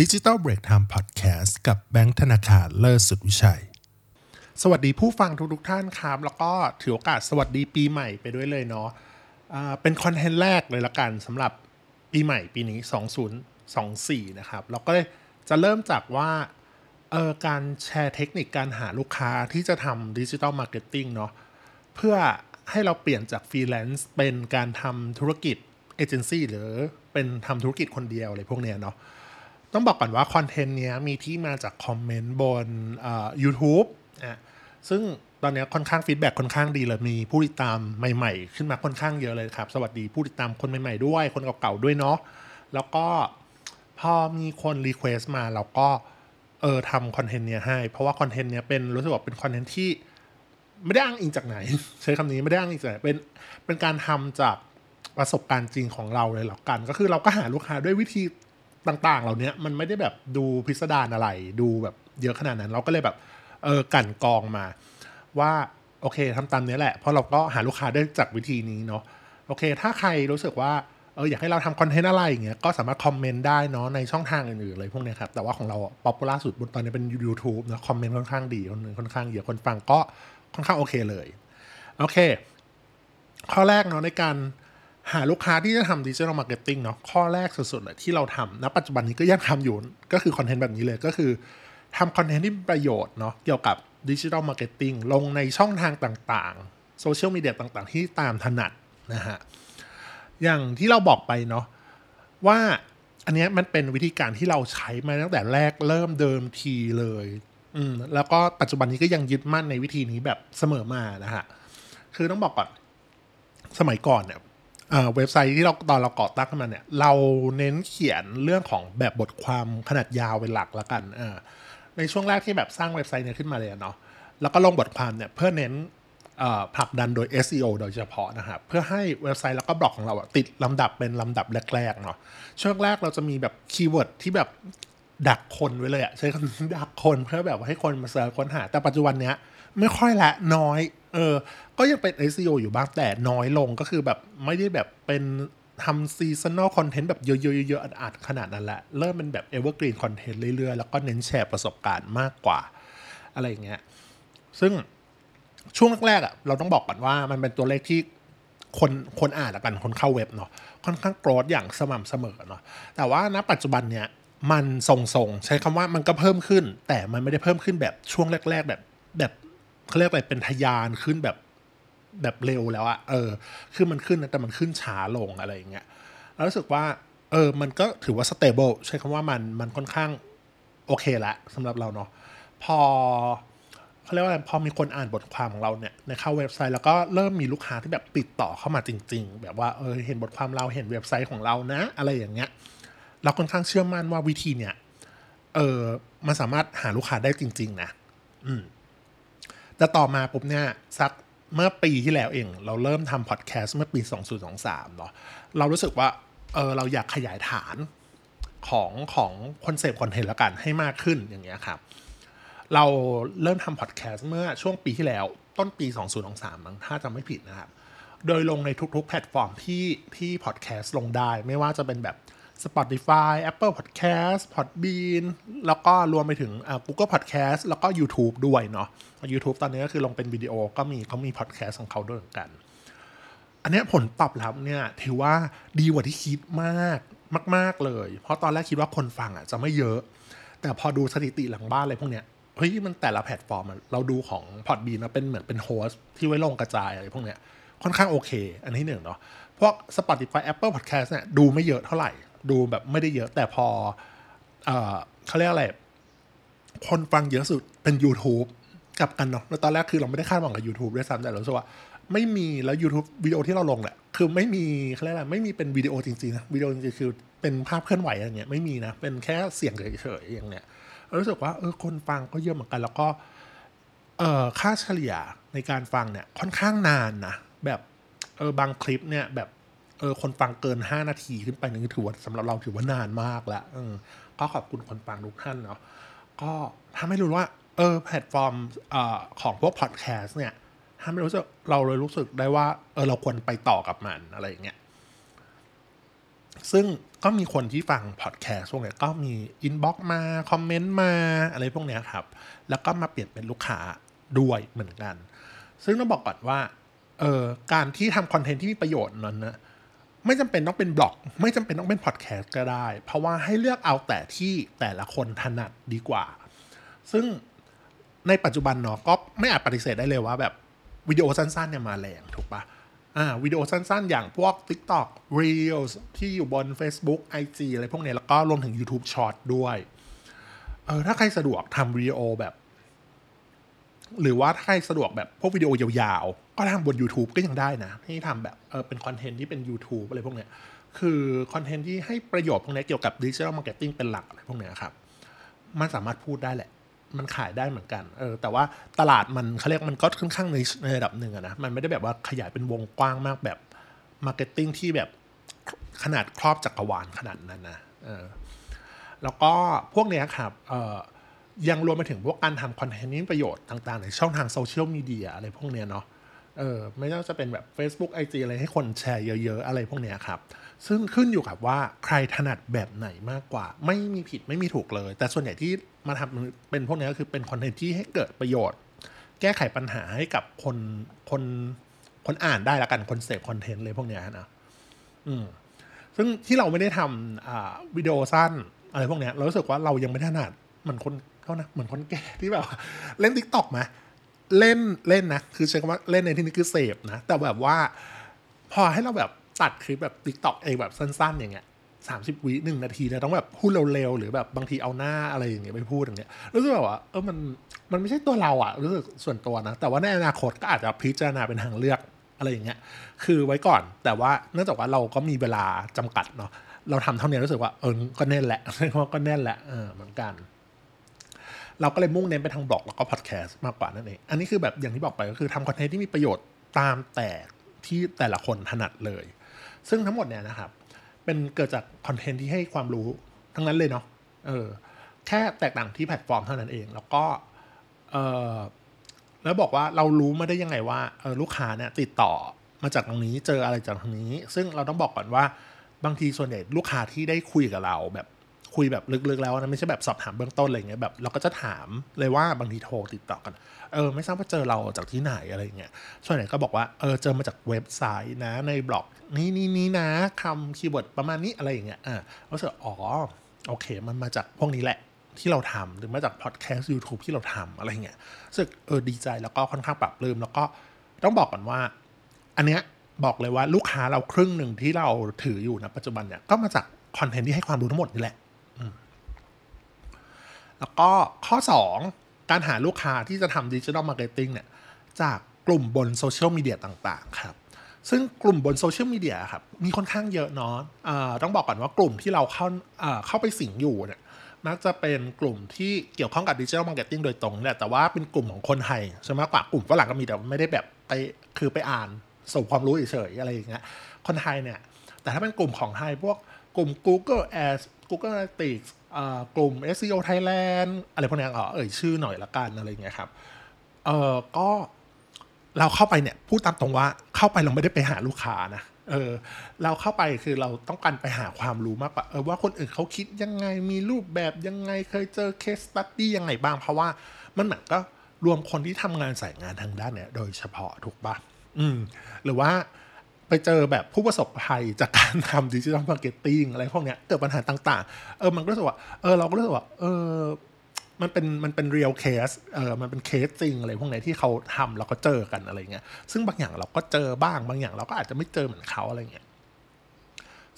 ดิจิ t a ลเบรกไทม์พอดแคสต์กับแบงค์ธนาคารเลิศสุดวิชัย สวัสดีผู้ฟังทุกทุกๆท่านครับแล้วก็ถือโอกาสสวัสดีปีใหม่ไปด้วยเลยเนาะเป็นคอนเทนต์แรกเลยละกันสำหรับปีใหม่ปีนี้ 2024 นะครับ เราก็จะเริ่มจากว่าเออการแชร์เทคนิคการหาลูกค้าที่จะทำดิจิ t a ลมาร์เก็ตติ้งเนาะเพื่อให้เราเปลี่ยนจากฟรีแลนซ์เป็นการทำธุรกิจเอเจนซี่หรือเป็นทำธุรกิจคนเดียวอะไรพวกเนี้ยเนาะ ต้องบอกก่อนว่าคอนเทนต์เนี้ยมีที่มาจากคอมเมนต์บนเอ่อ YouTube อะซึ่งตอนนี้ค่อนข้าง feedback ค่อนข้างดีเลยมีผู้ติดตามใหม่ ๆ ขึ้นมาค่อนข้างเยอะเลยครับ สวัสดีผู้ติดตามคนใหม่ ๆ ด้วย คนเก่าๆด้วยเนาะแล้วก็พอมีคน request มาเราก็เออทำคอนเทนต์เนี้ยให้ เพราะว่าคอนเทนต์เนี้ยเป็นรู้สึกว่าเป็นคอนเทนต์ที่ไม่ได้อ้างอิงจากไหน ใช้คำนี้ไม่ได้อ้างอิงจากไหนเป็นเป็นการทำจากประสบการณ์จริงของเราเลยหรอกกัน ก็คือเราก็หาลูกค้าด้วยวิธี ต่าง ๆ เหล่านี้มันไม่ได้แบบดูพิสดารอะไร ดูแบบเยอะขนาดนั้น เราก็เลยแบบเออกลั่นกรองมา ว่าโอเคทำตามนี้แหละ เพราะเราก็หาลูกค้าได้จากวิธีนี้เนาะโอเค ถ้าใครรู้สึกว่าเอออยากให้เราทำคอนเทนต์อะไรอย่างเงี้ยก็สามารถคอมเมนต์ได้เนาะในช่องทางอื่นๆเลยพวกนี้ครับ แต่ว่าของเรา popular สุดบนตอนนี้เป็น YouTube นะคอมเมนต์ค่อนข้างดีคนค่อนข้างเยอะคนฟังก็ค่อนข้างโอเคเลย โอเค ข้อแรกเนาะในการ หาลูกค้าที่จะทำ digital marketing เนาะข้อแรกสุดๆเลยที่เราทำณปัจจุบันนี้ก็ยังทำอยู่ ก็คือคอนเทนต์แบบนี้เลยก็คือทำคอนเทนต์ที่ประโยชน์เนาะเกี่ยวกับ digital marketing ลงในช่องทางต่างๆโซเชียลมีเดียต่างๆ ที่ตามถนัดนะฮะอย่างที่เราบอกไปเนาะว่าอันนี้มันเป็นวิธีการที่เราใช้มาตั้งแต่แรกเริ่มเดิมทีเลย อืมแล้วก็ปัจจุบันนี้ก็ยังยึดมั่นในวิธีนี้แบบเสมอมานะฮะ คือต้องบอกก่อน สมัยก่อนเนี่ย เว็บไซต์ที่เราตอนเราก่อตั้งขึ้นมาเนี่ย เราเน้นเขียนเรื่องของแบบบทความขนาดยาวเป็นหลักแล้วกันเออในช่วงแรกที่แบบสร้างเว็บไซต์เนี่ยขึ้นมาเลยเนาะแล้วก็ลงบทความเนี่ยเพื่อเน้นผลักดันโดย SEO โดยเฉพาะนะครับเพื่อให้เว็บไซต์แล้วก็บล็อกของเราติดลำดับเป็นลำดับแรกๆเนาะช่วงแรกเราจะมีแบบ keyword ที่แบบดักคนไว้เลยอะใช้คำดักคนเพื่อแบบให้คนมาเสิร์ชค้นหาแต่ปัจจุบันเนี้ยไม่ค่อยละน้อย เออ ก็ยังเป็น SEO อยู่บ้างแต่น้อยลงก็คือแบบไม่ได้แบบเป็นทำซีซัน a l คอนเทนต์แบบเยอะๆๆๆอัดๆขนาดนั้นแหละ เริ่มเป็นแบบ evergreen content เรื่อยๆ แล้วก็เน้นแชร์ประสบการณ์มากกว่า อะไรอย่างเงี้ย ซึ่งช่วงแรกๆอะเราต้องบอกก่อนว่ามันเป็นตัวเลขที่คนคนอ่านละกันคนเข้าเว็บเนาะค่อนข้างกรธอย่างสม่ำเสมอเนาะแต่ว่าณปัจจุบันเนี้ยมันทรงๆ ใช้คำว่ามันก็เพิ่มขึ้น แต่มันไม่ได้เพิ่มขึ้นแบบช่วงแรก ๆ แบบแบบ เขาเรียกอะไรเป็นทะยานขึ้นแบบแบบเร็วแล้วอะเออ คือมันขึ้นนะแต่มันขึ้นช้าลงอะไรอย่างเงี้ยแล้วรู้สึกว่า เออ มันก็ถือว่า stable ใช้คำว่ามันมันค่อนข้างโอเคละสำหรับเราเนาะพอเขาเรียกว่าอะไรพอมีคนอ่านบทความของเราเนี่ยในเข้าเว็บไซต์แล้วก็เริ่มมีลูกค้าที่แบบติดต่อเข้ามาจริง ๆ แบบว่าเออเห็นบทความเราเห็นเว็บไซต์ของเรานะ อะไรอย่างเงี้ย เราค่อนข้างเชื่อมั่นว่าวิธีเนี่ยเออมันสามารถหาลูกค้าได้จริง ๆ นะ อืม แต่ต่อมาปุ๊บเนี่ยสักเมื่อปีที่แล้วเอง เราเริ่มทำพอดแคสต์เมื่อปี 2023เนาะเรารู้สึกว่าเออเราอยากขยายฐานของของคอนเสพคอนเทนต์ละกันให้มากขึ้นอย่างเงี้ยครับ เราเริ่มทำพอดแคสต์เมื่อช่วงปีที่แล้วต้นปี 2023มั้งถ้าจำไม่ผิดนะครับ โดยลงในทุกๆ แพลตฟอร์มที่ที่พอดแคสต์ลงได้ ไม่ว่าจะเป็นแบบ Spotify Apple Podcast Podbean แล้วก็รวมไปถึงอ่า Google Podcast แล้วก็ YouTube ด้วยเนาะ YouTube ตอนนี้ก็คือลงเป็นวิดีโอก็มีเขามีพอดแคสต์ของเขาด้วยเหมือนกัน อันนี้ผลตอบรับเนี่ยถือว่าดีกว่าที่คิดมากมาก ๆ เลย เพราะตอนแรกคิดว่าคนฟังอะจะไม่เยอะ แต่พอดูสถิติหลังบ้านอะไรพวกเนี้ยเฮ้ยมันแต่ละแพลตฟอร์มเราดูของพอดบีนะเป็นเหมือนเป็นโฮสที่ไว้ลงกระจายอะไรพวกเนี้ยค่อนข้างโอเค อันที่หนึ่งเนาะพวก Spotify Apple Podcast เนี่ยดูไม่เยอะเท่าไหร่ ดูแบบไม่ได้เยอะ แต่พอเออเขาเรียกอะไรคนฟังเยอะสุดเป็น YouTube กับกันเนาะแล้วตอนแรกคือเราไม่ได้คาดหวังกับ YouTube ด้วยซ้ำแต่เรารู้สึกว่าไม่มีแล้ว YouTube วิดีโอที่เราลงเนี่ยคือไม่มีเขาเรียกอะไรไม่มีเป็นวิดีโอจริงๆนะวิดีโอจริงๆคือเป็นภาพเคลื่อนไหวอะไรเงี้ยไม่มีนะ เป็นแค่เสียงเฉยๆอย่างเนี้ยรู้สึกว่าเออคนฟังก็เยอะเหมือนกัน แล้วก็เออค่าเฉลี่ยในการฟังเนี่ยค่อนข้างนานนะแบบเออบางคลิปเนี่ยแบบ ออคนฟังเกิน 5 นาทีขึ้นไปนี่ถือว่าสำหรับเราถือว่านานมากละก็ขอบคุณคนฟังทุกท่านเนาะก็ทำให้รู้ว่าเออแพลตฟอร์มออของพวกพอดแคสต์เนี่ยทำให้รู้สึกเราเลยรู้สึกได้ว่าเออเราควรไปต่อกับมันอะไรอย่างเงี้ยซึ่งก็มีคนที่ฟังพอดแคสต์พวกเนี้ยก็มี inbox มา คอมเมนต์มาอะไรพวกเนี้ยครับ แล้วก็มาเปลี่ยนเป็นลูกค้าด้วยเหมือนกัน ซึ่งต้องบอกก่อนว่าเออการที่ทำคอนเทนต์ที่มีประโยชน์นั้นนะ ไม่จำเป็นต้องเป็นบล็อก ไม่จำเป็นต้องเป็นพอดแคสต์ก็ได้ เพราะว่าให้เลือกเอาแต่ที่แต่ละคนถนัดดีกว่า ซึ่งในปัจจุบันเนาะก็ไม่อาจปฏิเสธได้เลยว่าแบบวิดีโอสั้นๆเนี่ยมาแรงถูกปะอ่าวิดีโอสั้นๆ อย่างพวก TikTok Reels ที่อยู่บน Facebook IG อะไรพวกเนี้ยแล้วก็รวมถึง YouTube Short ด้วยเออถ้าใครสะดวกทำวิดีโอแบบ หรือว่าถ้าใครสะดวกแบบพวกวิดีโอยาวๆ ก็ทำบน YouTube ก็ยังได้นะที่ทำแบบเออเป็นคอนเทนต์ที่เป็น YouTube อะไรพวกเนี้ยคือคอนเทนต์ที่ให้ประโยชน์พวกนี้เกี่ยวกับ digital marketing เป็นหลักอะไรพวกเนี้ยครับ มันสามารถพูดได้แหละ มันขายได้เหมือนกันเออแต่ว่าตลาดมันเขาเรียกมันก็ค่อนข้าง niche ในระดับหนึ่งอะนะมันไม่ได้แบบว่าขยายเป็นวงกว้างมากแบบ marketing ที่แบบขนาดครอบจักรวาลขนาดนั้นนะเออแล้วก็พวกเนี้ยครับเออ ยังรวมไปถึงพวกการทำคอนเทนต์มีประโยชน์ต่างๆ ในช่องทางโซเชียลมีเดียอะไรพวกเนี้ยเนาะเออไม่ว่าจะเป็นแบบ Facebook IG อะไรให้คนแชร์เยอะๆ อะไรพวกเนี้ยครับ ซึ่งขึ้นอยู่กับว่าใครถนัดแบบไหนมากกว่า ไม่มีผิดไม่มีถูกเลย แต่ส่วนใหญ่ที่มาทำเป็นพวกเนี้ยก็คือเป็นคอนเทนต์ที่ให้เกิดประโยชน์ แก้ไขปัญหาให้กับคนคนคนอ่านได้ละกันคนเสพคอนเทนต์เลยพวกเนี้ยนะอืมซึ่งที่เราไม่ได้ทำอ่าวิดีโอสั้นอะไรพวกเนี้ยเรารู้สึกว่าเรายังไม่ถนัดเหมือนคน เขานะเหมือนคนแก่ที่แบบเล่น TikTok ไหมเล่นเล่นนะ คือใช้คำว่าเล่นในที่นี้คือเสพนะ แต่แบบว่าพอให้เราแบบตัดคลิปแบบ TikTok เองแบบสั้น ๆ อย่างเงี้ยสามสิบวิหนึ่งนาทีเนี่ยต้องแบบพูดเร็วๆ หรือแบบบางทีเอาหน้าอะไรอย่างเงี้ยไปพูดอย่างเงี้ยรู้สึกแบบว่าเออมันมันไม่ใช่ตัวเราอะรู้สึกส่วนตัวนะ แต่ว่าในอนาคตก็อาจจะพิจารณาเป็นทางเลือกอะไรอย่างเงี้ยคือไว้ก่อนแต่ว่าเนื่องจากว่าเราก็มีเวลาจำกัดเนาะเราทำเท่านี้รู้สึกว่าเออก็แน่นแหละก็แน่นแหละเออเหมือนกัน เราก็เลยมุ่งเน้นไปทางบล็อกแล้วก็พอดแคสต์มากกว่านั่นเอง อันนี้คือแบบอย่างที่บอกไปก็คือทำคอนเทนต์ที่มีประโยชน์ตามแต่ที่แต่ละคนถนัดเลย ซึ่งทั้งหมดเนี่ยนะครับ เป็นเกิดจากคอนเทนต์ที่ให้ความรู้ทั้งนั้นเลยเนาะเออแค่แตกต่างที่แพลตฟอร์มเท่านั้นเอง แล้วก็เออแล้วบอกว่าเรารู้มาได้ยังไงว่าเออลูกค้าเนี่ยติดต่อมาจากตรงนี้เจออะไรจากตรงนี้ ซึ่งเราต้องบอกก่อนว่าบางทีส่วนใหญ่ลูกค้าที่ได้คุยกับเราแบบ คุยแบบลึกๆแล้วนะไม่ใช่แบบสอบถามเบื้องต้นอะไรเงี้ยแบบเราก็จะถามเลยว่าบางทีโทรติดต่อกัน เออ ไม่ทราบว่าเจอเราจากที่ไหนอะไรเงี้ยส่วนใหญ่ก็บอกว่าเออเจอมาจากเว็บไซต์นะในบล็อกนี้นี้นี้นะคำ keyword ประมาณนี้อะไรอย่างเงี้ยอ่ารู้สึกอ๋อโอเค มันมาจากพวกนี้แหละที่เราทำหรือมาจากพอดแคสต์ YouTube ที่เราทำอะไรเงี้ยรู้สึกเออดีใจแล้วก็ค่อนข้างปลาบปลื้มแล้วก็ต้องบอกก่อนว่า อันเนี้ยบอกเลยว่าลูกค้าเราครึ่งหนึ่งที่เราถืออยู่นะปัจจุบันเนี่ยก็มาจากคอนเทนต์ที่ให้ความรู้ทั้งหมดนี่แหละ แล้วก็ข้อ 2 การหาลูกค้าที่จะทำ digital marketing เนี่ย จากกลุ่มบนโซเชียลมีเดียต่างๆ ครับ ซึ่งกลุ่มบนโซเชียลมีเดียครับ มีค่อนข้างเยอะเนาะต้องบอกก่อนว่ากลุ่มที่เราเข้าเข้าไปสิงอยู่เนี่ยมักจะเป็นกลุ่มที่เกี่ยวข้องกับ digital marketing โดยตรงเนี่ยแต่ว่าเป็นกลุ่มของคนไทยใช่ไหมกว่ากลุ่มฝรั่งก็มีแต่ไม่ได้แบบไปคือไปอ่านส่องความรู้เฉยๆอะไรอย่างเงี้ยคนไทยเนี่ย แต่ถ้าเป็นกลุ่มของไทยพวก กลุ่ม Google Ads Google Analytics กลุ่ม SEO Thailand อะไรพวกนี้อ๋อเอ่ยชื่อหน่อยละกันอะไรเงี้ยครับ เออก็เราเข้าไปเนี่ยพูดตามตรงว่าเข้าไปเราไม่ได้ไปหาลูกค้านะเออเราเข้าไปคือเราต้องการไปหาความรู้มากกว่าเออว่าคนอื่นเขาคิดยังไงมีรูปแบบยังไงเคยเจอเคสตัดดี้ยังไงบ้าง เพราะว่ามันเหมือนก็รวมคนที่ทำงานสายงานทางด้านเนี่ย โดยเฉพาะถูกป่ะอืมหรือว่า ไปเจอแบบผู้ประสบภัยจากการทำ digital marketing อะไรพวกเนี้ยเกิดปัญหาต่าง ๆ เออมันก็รู้สึกว่าเออเราก็รู้สึกว่าเออมันเป็นมันเป็น real case เออมันเป็นเคสจริงอะไรพวกนี้ที่เขาทำแล้วก็เจอกันอะไรเงี้ยซึ่งบางอย่างเราก็เจอบ้างบางอย่างเราก็อาจจะไม่เจอเหมือนเขาอะไรเงี้ย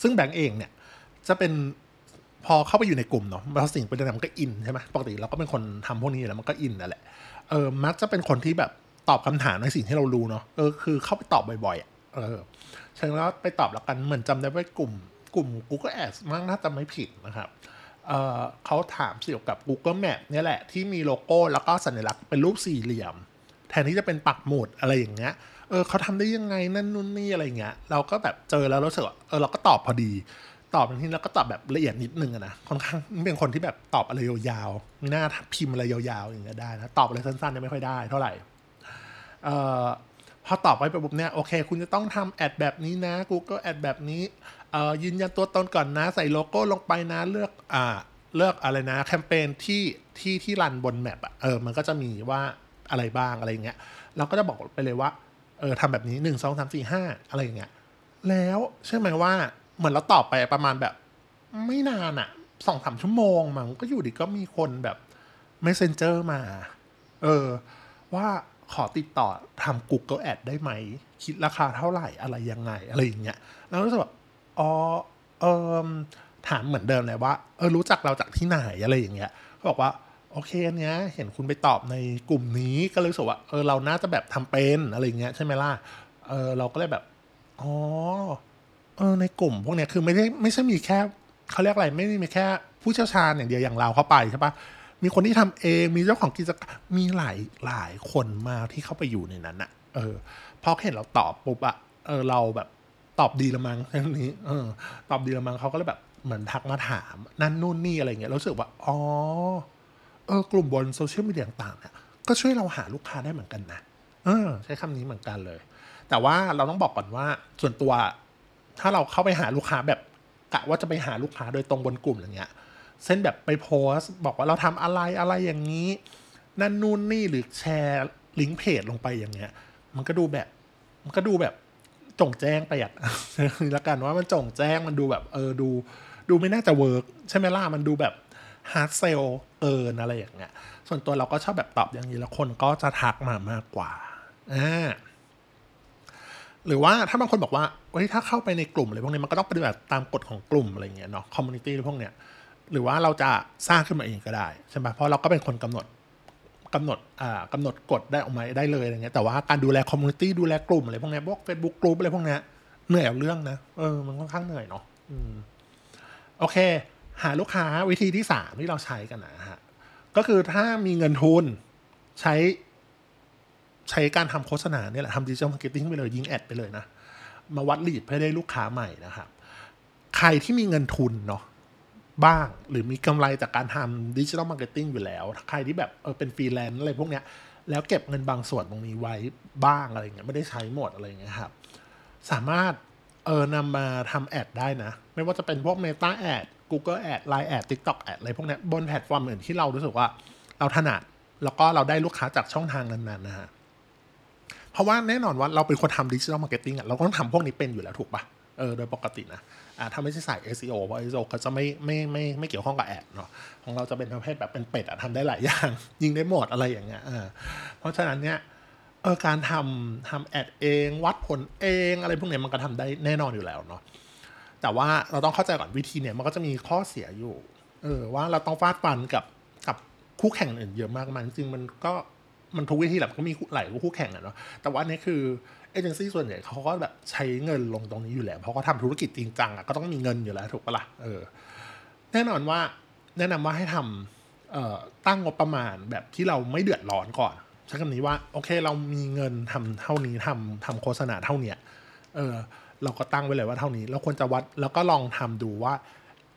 ซึ่งแบงก์เองเนี่ยจะเป็นพอเข้าไปอยู่ในกลุ่มเนาะพอสิงเป็นอะไรมันก็ in ใช่ไหมปกติเราก็เป็นคนทำพวกนี้แล้วมันก็ in นั่นแหละเออมักจะเป็นคนที่แบบตอบคำถามในสิ่งที่เรารู้เนาะเออคือเข้าไปตอบบ่อยๆ เออเชิงแล้วไปตอบแล้วกันเหมือนจำได้ว่ากลุ่มกลุ่ม Google Ads มั้งน่าจะไม่ผิดนะครับเเขาถามเกี่ยวกับ Google Map เนี่ยแหละ ที่มีโลโก้แล้วก็สัญลักษณ์เป็นรูปสี่เหลี่ยม แทนที่จะเป็นปักหมุดอะไรอย่างเงี้ยเออเขาทำได้ยังไงนั่นนู่นนี่อะไรเงี้ย เราก็แบบเจอแล้วรู้สึกเออเราก็ตอบพอดี ตอบบางทีเราก็ตอบแบบละเอียดนิดนึงนะค่อนข้างเป็นคนที่แบบตอบอะไรยาวๆมีหน้าพิมพ์อะไรยาวๆอย่างเงี้ยได้นะตอบอะไรสั้นๆเนี่ยไม่ค่อยได้เท่าไหร่เออ พอตอบไปปุ๊บเนี่ยโอเค คุณจะต้องทำแอดแบบนี้นะ Google แอดแบบนี้ยืนยันตัวตนก่อนนะ ใส่โลโก้ลงไปนะเลือกอ่าเลือกอะไรนะ แคมเปญที่ที่ที่รันบนแมปอะเออมันก็จะมีว่าอะไรบ้างอะไรเงี้ยเราก็จะบอกไปเลยว่าเออทำแบบนี้หนึ่งสองสามสี่ห้าอะไรเงี้ยแล้วเชื่อไหมว่าเหมือนเราตอบไปประมาณแบบ ไม่นานอะสองสามชั่วโมงมั้งก็อยู่ดีก็มีคนแบบ messenger มา เออ ว่า ขอติดต่อทำ Google Ad ได้ไหม คิดราคาเท่าไหร่อะไรยังไง อะไรอย่างเงี้ยแล้วรู้สึกแบบอ๋อเออถามเหมือนเดิมเลยว่าเออรู้จักเราจากที่ไหนอะไรอย่างเงี้ยเขาบอกว่าโอเคอันเนี้ยเห็นคุณไปตอบในกลุ่มนี้ก็เลยรู้สึกว่าเออเราน่าจะแบบทำเป็นอะไรอย่างเงี้ยใช่ไหมล่ะเออเราก็เลยแบบอ๋อเออในกลุ่มพวกเนี้ยคือไม่ได้ไม่ใช่มีแค่เขาเรียกอะไรไม่ได้มีแค่ผู้เชี่ยวชาญอย่างเดียวอย่างเราเข้าไปใช่ปะ มีคนที่ทำเอง มีเจ้าของกิจการมีหลายหลายคนมากที่เข้าไปอยู่ในนั้นอะเออพอเห็นเราตอบปุ๊บอะเออเราแบบตอบดีละมั้งแค่นี้ เออ ตอบดีละมั้งเขาก็เลยแบบเหมือนทักมาถาม นั่นนู่นนี่อะไรเงี้ยรู้สึกว่า อ๋อ เออ กลุ่มบนโซเชียลมีเดียต่างๆเนี่ยก็ช่วยเราหาลูกค้าได้เหมือนกันนะ เออ ใช้คำนี้เหมือนกันเลย แต่ว่าเราต้องบอกก่อนว่าส่วนตัว ถ้าเราเข้าไปหาลูกค้าแบบกะว่าจะไปหาลูกค้าโดยตรงบนกลุ่มอย่างเงี้ย เช่นแบบไปโพสบอกว่าเราทำอะไรอะไรอย่างนี้ นั่นนู่นนี่หรือแชร์ลิงก์เพจลงไปอย่างเงี้ย มันก็ดูแบบ มันก็ดูแบบโจ่งแจ้งไปอะแล้วกันว่ามันโจ่งแจ้งมันดูแบบ เออดู ดูไม่น่าจะ work ใช่ไหมล่ะมันดูแบบhard sell เกินอะไรอย่างเงี้ย ส่วนตัวเราก็ชอบแบบตอบอย่างนี้แล้วคนก็จะทักมามากกว่าอ่าหรือว่าถ้าบางคนบอกว่าเฮ้ยถ้าเข้าไปในกลุ่มอะไรพวกนี้มันก็ต้องปฏิบัติตามกฎของกลุ่มอะไรเงี้ยเนาะ community พวกเนี้ย หรือว่าเราจะสร้างขึ้นมาเองก็ได้ใช่ไหมเพราะเราก็เป็นคนกำหนดกำหนดอ่ากำหนดกฎได้ออกมาได้เลยอะไรเงี้ยแต่ว่าการดูแล community ดูแลกลุ่มอะไรพวกเนี้ยพวกเฟซบุ๊กกลุ่มอะไรพวกเนี้ยเหนื่อยเอาเรื่องนะเออมันค่อนข้างเหนื่อยเนาะอืมโอเค หาลูกค้าวิธีที่สามที่เราใช้กันนะฮะก็คือถ้ามีเงินทุนใช้ใช้การทำโฆษณาเนี่ยแหละทำ digital marketing ไปเลย ยิง ad ไปเลยนะ มาวัด lead เพื่อได้ลูกค้าใหม่นะครับ ใครที่มีเงินทุนเนาะ บ้าง หรือมีกำไรจากการทำ digital marketing อยู่แล้ว ใครที่แบบเออเป็นฟรีแลนซ์อะไรพวกเนี้ย แล้วเก็บเงินบางส่วนตรงนี้ไว้บ้างอะไรเงี้ยไม่ได้ใช้หมดอะไรเงี้ยครับ สามารถเออนำมาทำ ad ได้นะ ไม่ว่าจะเป็นพวก Meta Ad Google Ad Line Ad TikTok Ad อะไรพวกเนี้ยบนแพลตฟอร์มอื่นที่เรารู้สึกว่าเราถนัดแล้วก็เราได้ลูกค้าจากช่องทางนั้นๆนะฮะเพราะว่าแน่นอนว่าเราเป็นคนทำ digital marketing อะเราก็ต้องทำพวกนี้เป็นอยู่แล้วถูกปะ เออโดยปกตินะอ่าถ้าไม่ใช่สาย SEO เพราะ SEO เขาจะไม่ไม่ไม่ไม่เกี่ยวข้องกับ ad เนาะของเราจะเป็นประเภทแบบเป็นเป็ดอะทำได้หลายอย่าง ยิงได้หมดอะไรอย่างเงี้ยอ่าเพราะฉะนั้นเนี่ยเออการทำทำแอดเอง วัดผลเองอะไรพวกเนี้ยมันก็ทำได้แน่นอนอยู่แล้วเนาะแต่ว่าเราต้องเข้าใจก่อนวิธีเนี่ยมันก็จะมีข้อเสียอยู่เออว่าเราต้องฟาดฟันกับกับคู่แข่งอื่นเยอะมากมันจริงมันก็มันทุกวิธีแหละมันก็มีหลายคู่แข่งอะเนาะแต่ว่านนี้คือ เอเจนซี่ส่วนใหญ่เขาก็แบบใช้เงินลงตรงนี้อยู่แล้วเพราะเขาทำธุรกิจจริงจังอะก็ต้องมีเงินอยู่แล้วถูกปะล่ะเออแน่นอนว่าแนะนำว่าให้ทำเอ่อตั้งงบประมาณแบบที่เราไม่เดือดร้อนก่อนใช้คำนี้ว่าโอเคเรามีเงินทำเท่านี้ทำทำโฆษณาเท่าเนี้ยเออเราก็ตั้งไว้เลยว่าเท่านี้เราควรจะวัดแล้วก็ลองทำดูว่า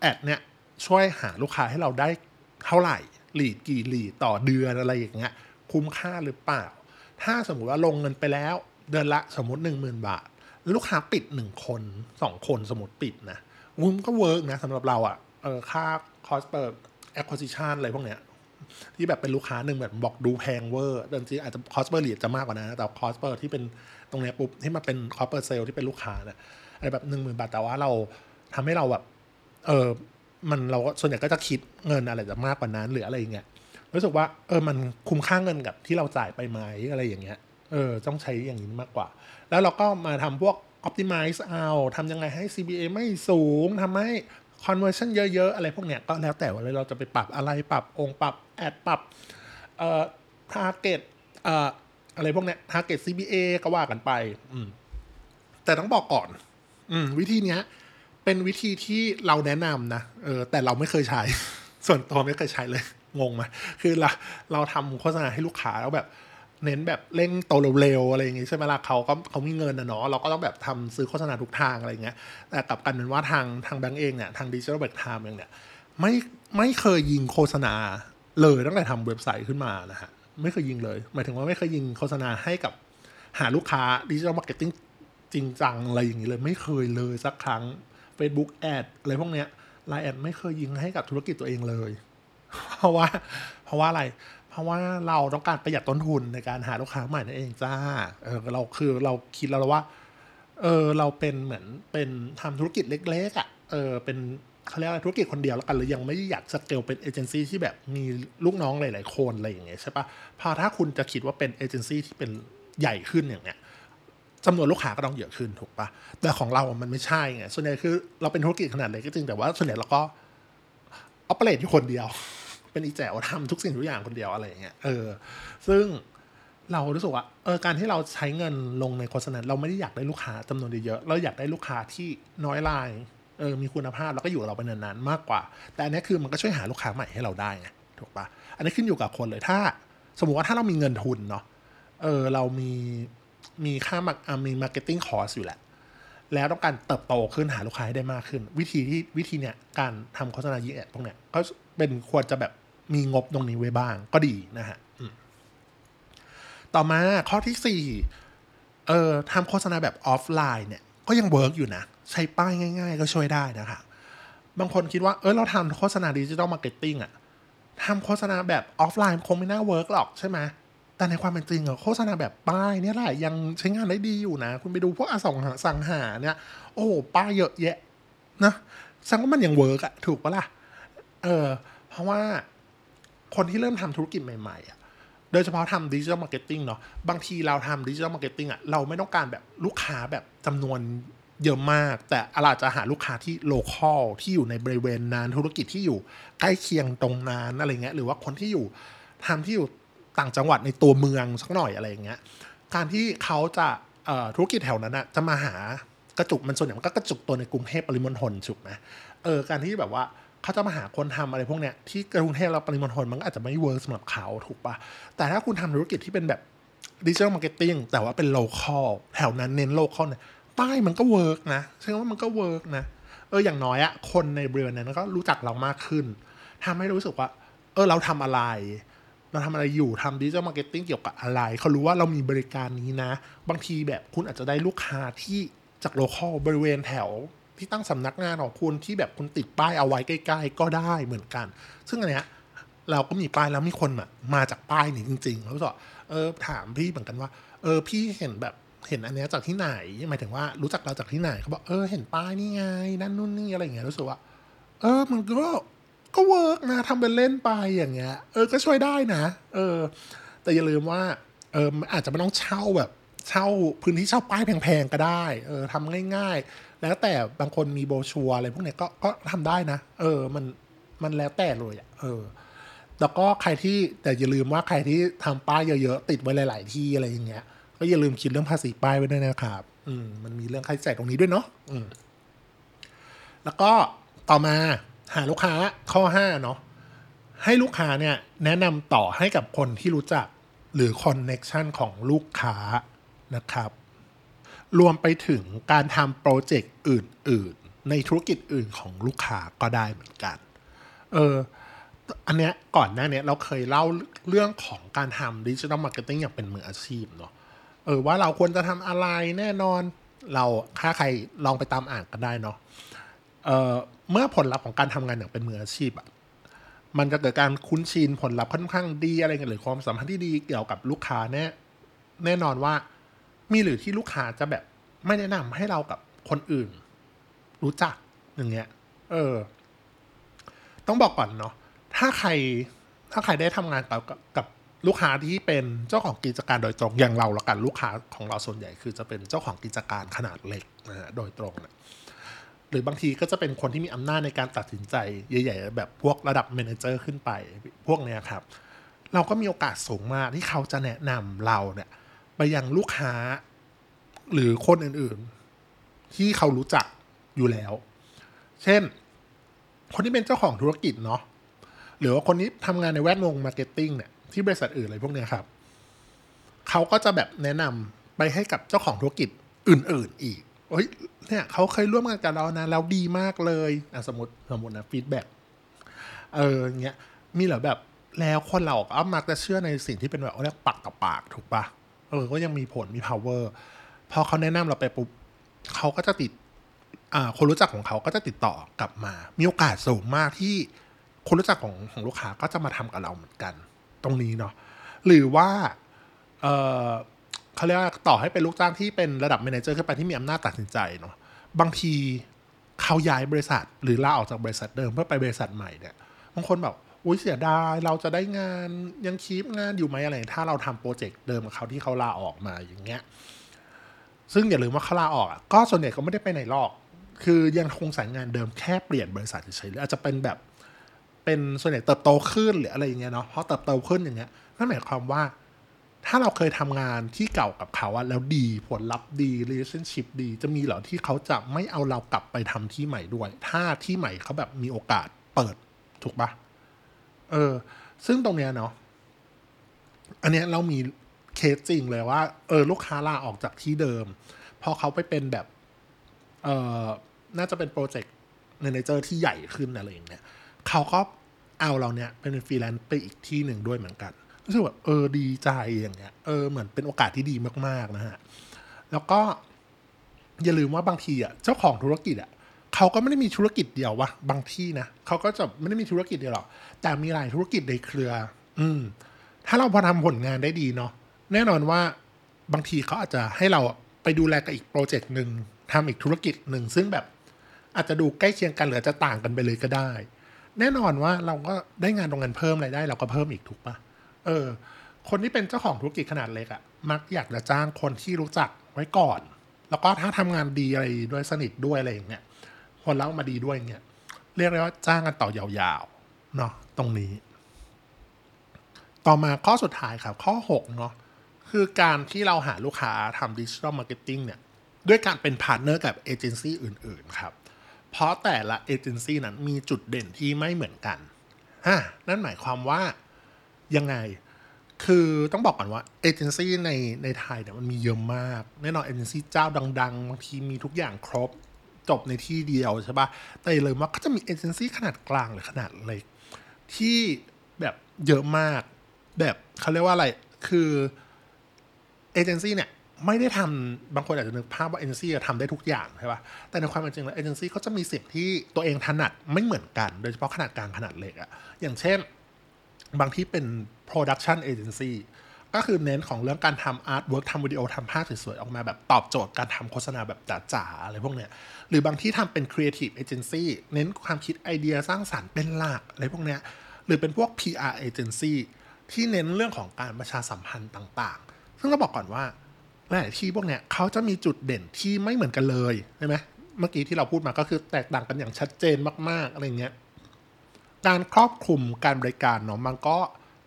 แอดเนี่ยช่วยหาลูกค้าให้เราได้เท่าไหร่หลีดกี่หลีดต่อเดือนอะไรอย่างเงี้ยคุ้มค่าหรือเปล่า ถ้าสมมุติว่าลงเงินไปแล้ว เดือนละสมมติหนึ่งหมื่นบาท ลูกค้าปิดหนึ่งคนสองคนสมมติปิดนะอุ้มนก็เวิร์กนะสำหรับเราอะ่ะเออค่าคอสเปิดแอค q u i s i t i o n อะไรพวกเนี้ยที่แบบเป็นลูกค้าหนึ่งแบบบอกดูแพงเวอร์แต่จริงๆอาจจะคอสเปอร์เลีดจะมากกว่านั้นนะแต่คอสเปอร์ที่เป็นตรงเนี้ยปุ๊บที่มาเป็นคอสเปอร์เซลที่เป็นลูกค้าเนี่ยอะไรแบบหนึ่งหมื่นบาทแต่ว่าเราทำให้เราแบบเออมันเราก็ส่วนใหญ่ก็จะคิดเงินอะไรจะมากกว่านั้นหรืออะไรอย่างเงี้ยรู้สึกว่าเออมันคุ้มค่าเงินกับที่เราจ่ายไปไหมอะไรอย่างเงี้ย เออต้องใช้อย่างนี้มากกว่า แล้วเราก็มาทำพวก optimize เอาทำยังไงให้ CBA ไม่สูงทำให้ conversion เยอะ ๆ อะไรพวกเนี้ยก็แล้วแต่ว่าเราจะไปปรับอะไรปรับองค์ปรับแอดปรับเอ่อ target เอ่ออะไรพวกเนี้ย target CBA ก็ว่ากันไปอืมแต่ต้องบอกก่อน อืมวิธีเนี้ย เป็นวิธีที่เราแนะนำนะเออแต่เราไม่เคยใช้ ส่วนตัวไม่เคยใช้เลย งงไหมคือเราเราทำโฆษณาให้ลูกค้าแล้วแบบ เน้นแบบเร่งโตเร็วๆอะไรอย่างงี้ใช่ไหมล่ะเขาก็เขามีเงินนะเนาะเราก็ต้องแบบทำซื้อโฆษณาทุกทางอะไรเงี้ยแต่กลับกันเป็นว่าทางทางแบงก์เองเนี่ยทางดิจิทัลแบงก์ไทม์เองเนี่ยไม่ไม่เคยยิงโฆษณาเลยตั้งแต่ทำเว็บไซต์ขึ้นมานะฮะไม่เคยยิงเลย หมายถึงว่าไม่เคยยิงโฆษณาให้กับหาลูกค้า digital marketing จริงจังอะไรอย่างนี้เลย ไม่เคยเลยสักครั้ง Facebook แอดอะไรพวกเนี้ยLine ad ไม่เคยยิงให้กับธุรกิจตัวเองเลย เพราะว่า เพราะว่าอะไร เพราะว่าเราต้องการประหยัดต้นทุนในการหาลูกค้าใหม่นั่นเองจ้าเออเราคือเราคิดแล้วว่า เออเราเป็นเหมือนเป็นทำธุรกิจเล็ก ๆอ่ะเออเป็นเขาเรียกอะไรธุรกิจคนเดียวแล้วกันเลยยังไม่อยากสเกลเป็นเอเจนซี่ที่แบบมีลูกน้องหลายๆคนอะไรอย่างเงี้ยใช่ปะพอถ้าคุณจะคิดว่าเป็นเอเจนซี่ที่เป็นใหญ่ขึ้นอย่างเนี้ยจำนวนลูกค้าก็ต้องเยอะขึ้นถูกปะแต่ของเรา มันไม่ใช่ไงส่วนใหญ่คือเราเป็นธุรกิจขนาดเล็กก็จริงแต่ว่าส่วนใหญ่เราก็ออปเปเรตที่คนเดียว เป็นอีแจ๋วทำทุกสิ่งทุกอย่างคนเดียวอะไรอย่างเงี้ยเออ ซึ่งเรารู้สึกว่าเออการที่เราใช้เงินลงในโฆษณาเราไม่ได้อยากได้ลูกค้าจำนวนเยอะเราอยากได้ลูกค้าที่น้อยรายเออมีคุณภาพแล้วก็อยู่กับเราไปนานๆมากกว่า แต่อันนี้คือมันก็ช่วยหาลูกค้าใหม่ให้เราได้ไงถูกปะอันนี้ขึ้นอยู่กับคนเลยถ้า สมมุติว่าถ้าเรามีเงินทุนเนาะเออเรามีมีค่ามามี marketing cost อยู่แหละแล้วต้องการเติบโตขึ้นหาลูกค้าให้ได้มากขึ้น วิธีที่วิธีเนี้ยการทำโฆษณายิง ad พวกเนี้ยก็ เป็นควรจะแบบมีงบตรงนี้ไว้บ้างก็ดีนะฮะต่อมาข้อที่สี่เอ่อทำโฆษณาแบบออฟไลน์เนี่ย ก็ยัง work อยู่นะ ใช้ป้ายง่าย ๆ ก็ช่วยได้นะคะ บางคนคิดว่า เออเราทำโฆษณา digital marketing อะทำโฆษณาแบบออฟไลน์คงไม่น่า work หรอกใช่ไหมแต่ในความเป็นจริงอะโฆษณาแบบป้ายเนี่ยแหละยังใช้งานได้ดีอยู่นะ คุณไปดูพวกอสังหาสังหาเนี่ย โอ้ป้ายเยอะแยะนะแสดงว่ามันยัง work อะถูกปะล่ะ เออ เพราะว่าคนที่เริ่มทำธุรกิจใหม่ๆอะโดยเฉพาะทำ digital marketing เนาะบางทีเราทำ digital marketing อะเราไม่ต้องการแบบลูกค้าแบบจำนวนเยอะมาก แต่เราจะหาลูกค้าที่ local ที่อยู่ในบริเวณนั้นธุรกิจที่อยู่ใกล้เคียงตรงนั้นอะไรเงี้ยหรือว่าคนที่อยู่ทำที่อยู่ต่างจังหวัดในตัวเมืองสักหน่อยอะไรเงี้ยการที่เขาจะธุรกิจแถวนั้นอะจะมาหากระจุกมันส่วนใหญ่มันก็กระจุกตัวในกรุงเทพปริมณฑลถูกไหมเออการที่แบบว่า เขาจะมาหาคนทำอะไรพวกเนี้ยที่กรุงเทพเราปริมณฑลมันก็อาจจะไม่ work สำหรับเขาถูกปะแต่ถ้าคุณทำธุรกิจที่เป็นแบบ digital marketing แต่ว่าเป็น local แถวนั้นเน้น local เนี่ยป้ายมันก็ work นะใช่ว่ามันก็ work นะเอออย่างน้อยอะคนในบริเวณนั้นก็รู้จักเรามากขึ้นทำให้รู้สึกว่า เออเราทำอะไร เราทำอะไรอยู่ทำ digital marketing เกี่ยวกับอะไร เขารู้ว่าเรามีบริการนี้นะ บางทีแบบคุณอาจจะได้ลูกค้าที่จาก local บริเวณแถว ที่ตั้งสำนักงานของคุณที่แบบคุณติดป้ายเอาไว้ใกล้ ๆ ก็ได้เหมือนกัน ซึ่งอันเนี้ยเราก็มีป้ายแล้วมีคนมาจากป้ายนี้จริงๆแล้วก็เออถามพี่เหมือนกันว่า เออพี่เห็นแบบเห็นอันเนี้ยจากที่ไหนหมายถึงว่ารู้จักเราจากที่ไหนเขาบอกเออเห็นป้ายนี่ไงนั่นนู่นนี่อะไรอย่างเงี้ยรู้สึกว่า เออมันก็ก็เวิร์กนะทำเป็นเล่นไปอย่างเงี้ยเออก็ช่วยได้นะเออ แต่อย่าลืมว่าเอออาจจะไม่ต้องเช่าแบบ เช่าพื้นที่เช่าป้ายแพงๆก็ได้ เออทำง่ายๆ แล้วแต่บางคนมีโบชัวอะไรพวกเนี้ยก็ก็ทำได้นะ เออ มันมันแล้วแต่เลยอะเออ แล้วก็ใครที่แต่อย่าลืมว่าใครที่ทำป้ายเยอะๆติดไว้หลาย ๆ ที่อะไรอย่างเงี้ย ก็อย่าลืมคิดเรื่องภาษีป้ายไว้ด้วยนะครับ อืม มันมีเรื่องค่าใช้จ่ายตรงนี้ด้วยเนาะอืม แล้วก็ต่อมาหาลูกค้าข้อห้าเนาะให้ลูกค้าเนี่ย แนะนำต่อให้กับคนที่รู้จักหรือคอนเน็ชันของลูกค้านะครับ รวมไปถึงการทำโปรเจกต์อื่น ๆ ในธุรกิจอื่นของลูกค้าก็ได้เหมือนกัน เอออันเนี้ยก่อนหน้านี้เราเคยเล่าเรื่องของการทำ digital marketing อย่างเป็นมืออาชีพเนาะเออว่าเราควรจะทำอะไรแน่นอนเราถ้าใครลองไปตามอ่านกันได้เนาะเออเมื่อผลลัพธ์ของการทำงานอย่างเป็นมืออาชีพอะมันจะเกิดการคุ้นชินผลลัพธ์ค่อนข้างดีอะไรเงี้ยหรือความสัมพันธ์ที่ดีเกี่ยวกับลูกค้าแน่แน่นอนว่า มีหรือที่ลูกค้าจะแบบไม่แนะนำให้เรากับคนอื่น รู้จักอย่างเงี้ย เออ ต้องบอกก่อนเนาะถ้าใคร ถ้าใครได้ทำงานกับกับลูกค้าที่เป็นเจ้าของกิจการโดยตรงอย่างเราละกันลูกค้าของเราส่วนใหญ่ คือจะเป็นเจ้าของกิจการขนาดเล็กนะฮะโดยตรงนะหรือบางทีก็จะเป็นคนที่มีอำนาจในการตัดสินใจใหญ่ ๆ แบบพวกระดับเมนเจอร์ขึ้นไปพวกเนี้ยครับ เราก็มีโอกาสสูงมากที่เขาจะแนะนำเราเนี่ย ไปยังลูกค้า หรือคนอื่นๆ ที่เขารู้จักอยู่แล้ว เช่น คนที่เป็นเจ้าของธุรกิจเนาะหรือว่าคนที่ทำงานในแวดวง marketing เนี่ยที่บริษัทอื่นอะไรพวกเนี้ยครับ เขาก็จะแบบแนะนำไปให้กับเจ้าของธุรกิจอื่น ๆ อีกเฮ้ยเนี่ยเขาเคยร่วมงานกับเรานะแล้วดีมากเลยอะสมมติสมมตินะ feedback เออเงี้ยมีเหรอแบบแล้วคนเราก็มักจะเชื่อในสิ่งที่เป็นแบบเรียกปากกับปากถูกปะ เออ ก็ยังมีผลมี power พอเขาแนะนำเราไปปุ๊บเขาก็จะติด อ่า คนรู้จักของเขาก็จะติดต่อกลับมา มีโอกาสสูงมากที่คนรู้จักของของลูกค้าก็จะมาทำกับเราเหมือนกัน ตรงนี้เนาะ หรือว่า เออเขาเรียกว่าต่อให้เป็นลูกจ้างที่เป็นระดับ m ม n เจอร์ขึ้นไปที่มีอำนาจตัดสินใจเนาะ บางทีเขาย้ายบริษัท หรือลาออกจากบริษัทเดิมเพื่อไปบริษัทใหม่เนี่ย บางคนแบบ อุ้ยเสียดายเราจะได้งานยังคีปงานอยู่ไหมอะไร ถ้าเราทำโปรเจกต์เดิมกับเขาที่เขาลาออกมาอย่างเงี้ย ซึ่งอย่าลืมว่าเขาลาออกอะก็ส่วนใหญ่ก็ไม่ได้ไปไหนหรอก คือยังคงสายงานเดิมแค่เปลี่ยนบริษัทเฉยๆหรืออาจจะเป็นแบบเป็นส่วนใหญ่เติบโตขึ้นหรืออะไรอย่างเงี้ยเนาะเพราะเติบโตขึ้นอย่างเงี้ยนั่นหมายความว่า ถ้าเราเคยทำงานที่เก่ากับเขาอะแล้วดีผลลัพธ์ดี relationship ดี จะมีเหรอที่เขาจะไม่เอาเรากลับไปทำที่ใหม่ด้วย ถ้าที่ใหม่เขาแบบมีโอกาสเปิดถูกปะ เออ ซึ่งตรงเนี้ยเนาะอันเนี้ยเรามีเคสจริงเลยว่า เออ ลูกค้าลาออกจากที่เดิม พอเขาไปเป็นแบบ เออน่าจะเป็น project manager ที่ใหญ่ขึ้นอะไรอย่างเงี้ยเขาก็เอาเราเนี่ยเป็นฟรีแลนซ์ไปอีกที่หนึ่งด้วยเหมือนกันรู้สึกแบบเออดีใจอย่างเงี้ยเออเหมือนเป็นโอกาสที่ดีมาก ๆ นะฮะ แล้วก็อย่าลืมว่าบางทีอะเจ้าของธุรกิจอะ เขาก็ไม่ได้มีธุรกิจเดียววะบางทีนะเขาก็จะไม่ได้มีธุรกิจเดียวหรอกแต่มีหลายธุรกิจในเครือ อืม ถ้าเราพอทำผลงานได้ดีเนาะแน่นอนว่าบางทีเขาอาจจะให้เราไปดูแลกับอีกโปรเจกต์หนึ่งทำอีกธุรกิจหนึ่งซึ่งแบบอาจจะดูใกล้เคียงกันหรือจะต่างกันไปเลยก็ได้ แน่นอนว่าเราก็ได้งานตรงนั้นเพิ่มรายได้เราก็เพิ่มอีกถูกปะเออ คนที่เป็นเจ้าของธุรกิจขนาดเล็กอะ่ะมักอยากจะจ้างคนที่รู้จักไว้ก่อน แล้วก็ถ้าทำงานดีอะไรด้วยสนิทด้วยอะไรอย่างเงี้ย คนเล่ามาดีด้วยเงี้ยเรียกได้ว่าจ้างกันต่อยาวๆเนาะตรงนี้ ต่อมาข้อสุดท้ายครับ ข้อ 6 เนาะคือการที่เราหาลูกค้าทำ digital marketing เนี่ย ด้วยการเป็นพาร์ทเนอร์กับเอเจนซี่อื่นๆครับ เพราะแต่ละเอเจนซี่นั้นมีจุดเด่นที่ไม่เหมือนกันฮะนั่นหมายความว่ายังไงคือต้องบอกก่อนว่าเอเจนซี่ในในไทยเนี่ยมันมีเยอะมาก แน่นอนเอเจนซี่เจ้าดังๆบางทีมีทุกอย่างครบ จบในที่เดียวใช่ปะแต่อย่าลืมว่าก็จะมีเอเจนซี่ขนาดกลางหรือขนาดเล็กที่แบบเยอะมาก แบบเขาเรียกว่าอะไร คือเอเจนซี่เนี่ยไม่ได้ทำบางคนอาจจะนึกภาพว่าเอเจนซี่ทำได้ทุกอย่างใช่ปะแต่ในความเป็นจริงแล้วเอเจนซี่เขาจะมีสิ่งที่ตัวเองถนัดไม่เหมือนกัน โดยเฉพาะขนาดกลางขนาดเล็กอะอย่างเช่น บางที่เป็น production agency ก็คือเน้นของเรื่องการทำ artwork ทำวิดีโอทำภาพสวยๆ ออกมาแบบตอบโจทย์การทำโฆษณาแบบจ๋าๆ อะไรพวกเนี้ย หรือบางที่ทำเป็น creative agency เน้นความคิดไอเดียสร้างสรรค์เป็นหลักอะไรพวกเนี้ย หรือเป็นพวก PR agency ที่เน้นเรื่องของการประชาสัมพันธ์ต่างๆ ซึ่งเราบอกก่อนว่าหลายที่พวกเนี้ยเขาจะมีจุดเด่นที่ไม่เหมือนกันเลยใช่ไหมเมื่อกี้ที่เราพูดมาก็คือแตกต่างกันอย่างชัดเจนมากๆอะไรเงี้ยการครอบคลุมการบริการเนาะมันก็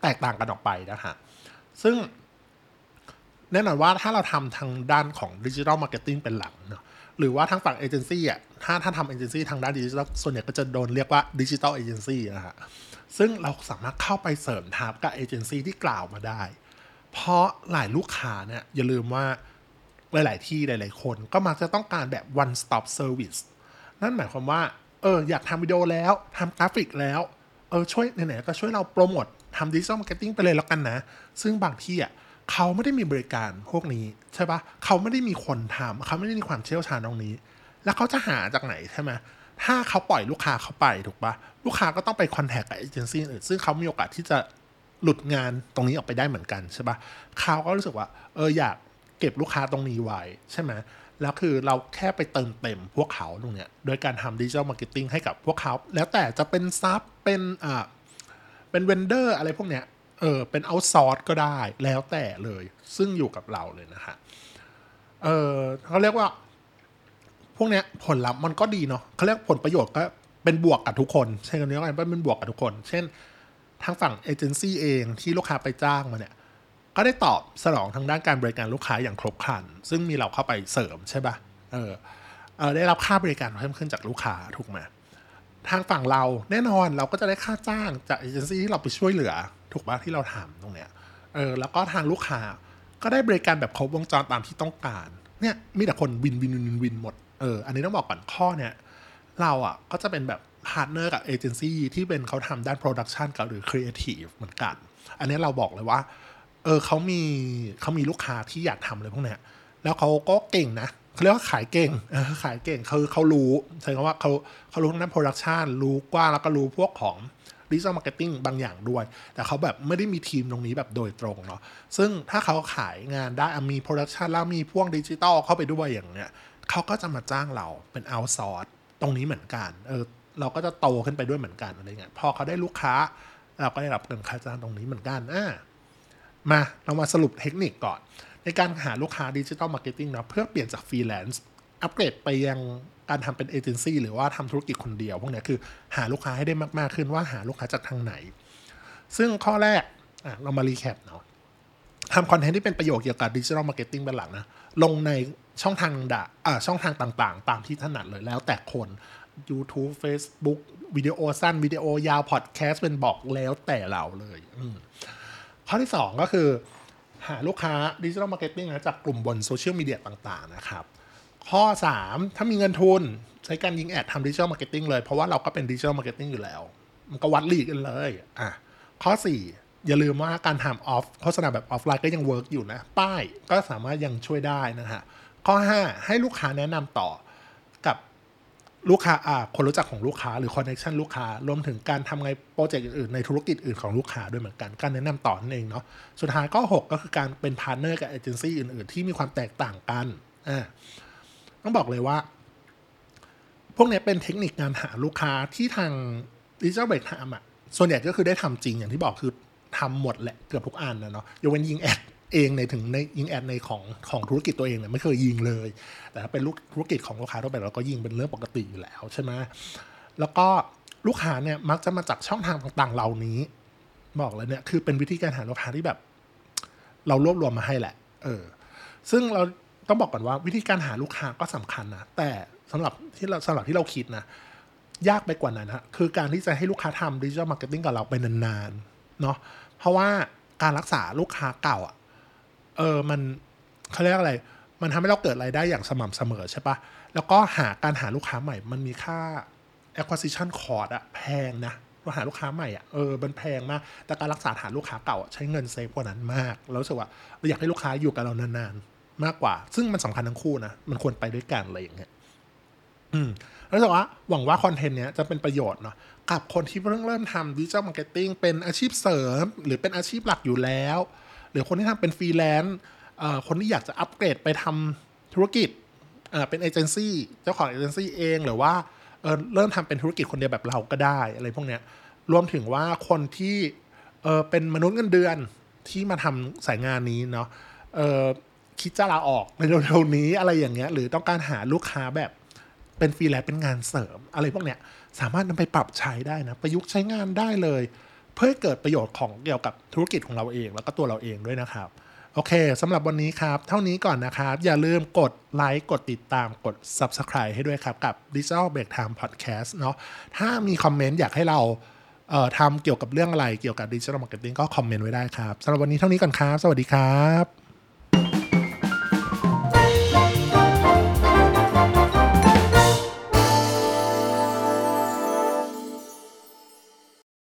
แตกต่างกันออกไปนะฮะ ซึ่งแน่นอนว่าถ้าเราทำทางด้านของ digital marketing เป็นหลักเนาะหรือว่าทางฝั่งเอเจนซี่อะถ้าถ้าทำเอเจนซี่ทางด้านดิจิทัลส่วนใหญ่ก็จะโดนเรียกว่า digital agency นะฮะซึ่งเราสามารถเข้าไปเสริมทับกับเอเจนซี่ที่กล่าวมาได้ เพราะหลายลูกค้าเนี่ยอย่าลืมว่าหลาย ๆ ที่หลาย ๆ คนก็มักจะต้องการแบบ one stop service นั่นหมายความว่า เออ อยากทำวิดีโอแล้วทำกราฟิกแล้ว เออ ช่วยไหน ๆ ก็ช่วยเราโปรโมท ทำ digital marketing ไปเลยแล้วกันนะ ซึ่งบางที่อะเขาไม่ได้มีบริการพวกนี้ใช่ปะเขาไม่ได้มีคนทำเขาไม่ได้มีความเชี่ยวชาญตรงนี้ แล้วเขาจะหาจากไหนใช่ไหมถ้าเขาปล่อยลูกค้าเขาไปถูกปะลูกค้าก็ต้องไป contact กับเอเจนซี่อื่นซึ่งเขามีโอกาสที่จะหลุดงานตรงนี้ออกไปได้เหมือนกันใช่ปะเขาก็รู้สึกว่า เอออยากเก็บลูกค้าตรงนี้ไว้ใช่ไหมแล้วคือเราแค่ไปเติมเต็มพวกเขาตรงเนี้ยโดยการทำ digital marketing ให้กับพวกเขา แล้วแต่จะเป็น sub เป็นอ่า เป็น vendor อะไรพวกเนี้ยเออเป็น outsource ก็ได้แล้วแต่เลย ซึ่งอยู่กับเราเลยนะฮะเออเขาเรียกว่า พวกเนี้ยผลลัพธ์มันก็ดีเนาะเขาเรียกผลประโยชน์ก็เป็นบวกกับทุกคนใช่กันนี้ก็เป็นบวกกับทุกคน เช่นทางฝั่งเอเจนซี่เองที่ลูกค้าไปจ้างมาเนี่ย ก็ได้ตอบสนองทางด้านการบริการลูกค้าอย่างครบครัน ซึ่งมีเราเข้าไปเสริมใช่ปะ่ะเออเออได้รับค่าบริการเพิ่มขึ้นจากลูกค้าถูกไหม ทางฝั่งเราแน่นอนเราก็จะได้ค่าจ้างจากเอเจนซี่ที่เราไปช่วยเหลือ ถูกปะที่เราทำตรงเนี้ยเออแล้วก็ทางลูกค้าก็ได้บริการแบบครบวงจรตามที่ต้องการ เนี่ยมีแต่คน win win win win หมดเอออันนี้ต้องบอกก่อนข้อเนี้ยเราอะก็จะเป็นแบบพาร์ทเนอร์กับเอเจนซี่ที่เป็นเขาทำด้านโปรดักชันกับหรือครีเอทีฟเหมือนกัน อันนี้เราบอกเลยว่าเออเขามีเขามีลูกค้าที่อยากทำเลยพวกเนี้ยแล้วเขาก็เก่งนะ เขาเรียกว่าขายเก่งขายเก่งคือเขารู้ใช่คำว่าเขาเขารู้ทั้งนั้นโปรดักชันรู้กว้างแล้วก็รู้พวกของ digital marketing บางอย่างด้วย แต่เขาแบบไม่ได้มีทีมตรงนี้แบบโดยตรงเนาะซึ่งถ้าเขาขายงานได้มีโปรดักชันแล้วมีพวกดิจิตอลเข้าไปด้วยอย่างเนี้ยเขาก็จะมาจ้างเราเป็น outsource ตรงนี้เหมือนกันเออเราก็จะโตขึ้นไปด้วยเหมือนกันอะไรเงี้ยพอเขาได้ลูกค้า เราก็ได้รับเงินค่าจ้างตรงนี้เหมือนกันอ่ามาเรามาสรุปเทคนิคก่อน ในการหาลูกค้าดิจิ t a ลมาร์เก็ตติ้งนะเพื่อเปลี่ยนจากฟรีแลนซ์อัปเกรดไปยังการทำเป็นเอเจนซี่หรือว่าทำธุรกิจคนเดียว พวกนี้คือหาลูกค้าให้ได้มาก ๆ ขึ้นว่าหาลูกค้าจากทางไหน ซึ่งข้อแรกอะเรามา recap เนาะทำคอนเทนต์ที่เป็นประโยชน์เกี่ยวกับดิจิ t a ลมาร์เก็ตติ้งเป็นหลักนะ ลงในช่องทางดาช่องทางต่างๆ ตามที่ถนัดเลยแล้วแต่คน YouTube Facebook วิดีโอสั้น วิดีโอยาวพอดแคสต์เป็นบอกแล้วแต่เราเลย ข้อที่ 2 ก็คือ หาลูกค้า digital marketing นะจากกลุ่มบนโซเชียลมีเดียต่างๆนะครับข้อ 3 ถ้ามีเงินทุนใช้การยิง ad ทำ digital marketing เลย เพราะว่าเราก็เป็น digital marketing อยู่แล้ว มันก็วัด lead กันเลยอะข้อ 4 อย่าลืมว่าการทำออฟโฆษณาแบบออฟไลน์ก็ยัง work อยู่นะ ป้ายก็สามารถยังช่วยได้นะฮะข้อ 5 ให้ลูกค้าแนะนำต่อ ลูกค้าอ่าคนรู้จักของลูกค้าหรือคอนเน t ชันลูกค้ารวมถึงการทำไงโปรเจกต์อื่นๆในธุรกิจอื่นของลูกค้าด้วยเหมือนกัน การแนะนำต่อนั่นเองเนาะสุดท้ายก็ 6 ก็คือการเป็นพาร์ทเนอร์กับเอเจนซี่อื่นๆ ที่มีความแตกต่างกันอ่าต้องบอกเลยว่า พวกนี้เป็นเทคนิคการหาลูกค้าที่ทางดิจิทัลเบรกทำอะส่วนใหญ่ก็คือได้ทำจริงอย่างที่บอกคือทำหมดแหละเกือบทุกอันนะเนาะยกเว้นยิงแอด เองในถึงในยิงแอดในของของธุรกิจตัวเองเนี่ยไม่เคยยิงเลย แต่ถ้าเป็นลูกธุรกิจของลูกค้าทั่วไปเราก็ยิงเป็นเรื่องปกติอยู่แล้วใช่ไหมแล้วก็ลูกค้าเนี่ยมักจะมาจากช่องทางต่างๆ เหล่านี้ บอกเลยเนี่ยคือเป็นวิธีการหาลูกค้าที่แบบ เรารวบรวมมาให้แหละ เออ ซึ่งเราต้องบอกก่อนว่าวิธีการหาลูกค้าก็สำคัญนะแต่สำหรับที่เราสำหรับที่เราคิดนะยากไปกว่านั้นฮะคือการที่จะให้ลูกค้าทำ digital marketing กับเราไปนานๆเนาะเพราะว่าการรักษาลูกค้าเก่าอะ เออมันเขาเรียกอะไร มันทำให้เราเกิดรายได้อย่างสม่ำเสมอใช่ปะแล้วก็หาการหาลูกค้าใหม่ มันมีค่า acquisition cost อะแพงนะเราหาลูกค้าใหม่อะเออมันแพงมาก แต่การรักษาฐานลูกค้าเก่าใช้เงิน save กว่านั้นมากแล้วรู้สึกว่าเราอยากให้ลูกค้าอยู่กับเรานานๆ มากกว่า ซึ่งมันสำคัญทั้งคู่นะ มันควรไปด้วยกันอะไรอย่างเงี้ย อืม แล้วรู้สึกว่าหวังว่าคอนเทนต์เนี้ยจะเป็นประโยชน์เนาะกับคนที่เพิ่งเริ่มทำ digital marketing เป็นอาชีพเสริม หรือเป็นอาชีพหลักอยู่แล้ว หรือคนที่ทำเป็นฟรีแลนซ์คนที่อยากจะอัปเกรดไปทำธุรกิจเป็นเอเจนซี่เจ้าของเอเจนซี่เองหรือว่าเริ่มทำเป็นธุรกิจคนเดียวแบบเราก็ได้อะไรพวกเนี้ยรวมถึงว่าคนที่เป็นมนุษย์เงินเดือนที่มาทำสายงานนี้เนาะคิดจะลาออกในเร็วๆนี้อะไรอย่างเงี้ยหรือต้องการหาลูกค้าแบบเป็นฟรีแลนซ์เป็นงานเสริม อะไรพวกเนี้ยสามารถนำไปปรับใช้ได้นะ ประยุกต์ใช้งานได้เลย เพื่อให้เกิดประโยชน์ของเกี่ยวกับธุรกิจของเราเอง แล้วก็ตัวเราเองด้วยนะครับ โอเคสำหรับวันนี้ครับ เท่านี้ก่อนนะครับ อย่าลืมกดไลค์กดติดตามกด Subscribe ให้ด้วยครับ กับ Digital Break Time Podcast เนาะถ้ามีคอมเมนต์อยากให้เราเอ่อทำเกี่ยวกับเรื่องอะไรเกี่ยวกับ Digital Marketing ก็คอมเมนต์ไว้ได้ครับสำหรับวันนี้เท่านี้ก่อนครับ สวัสดีครับ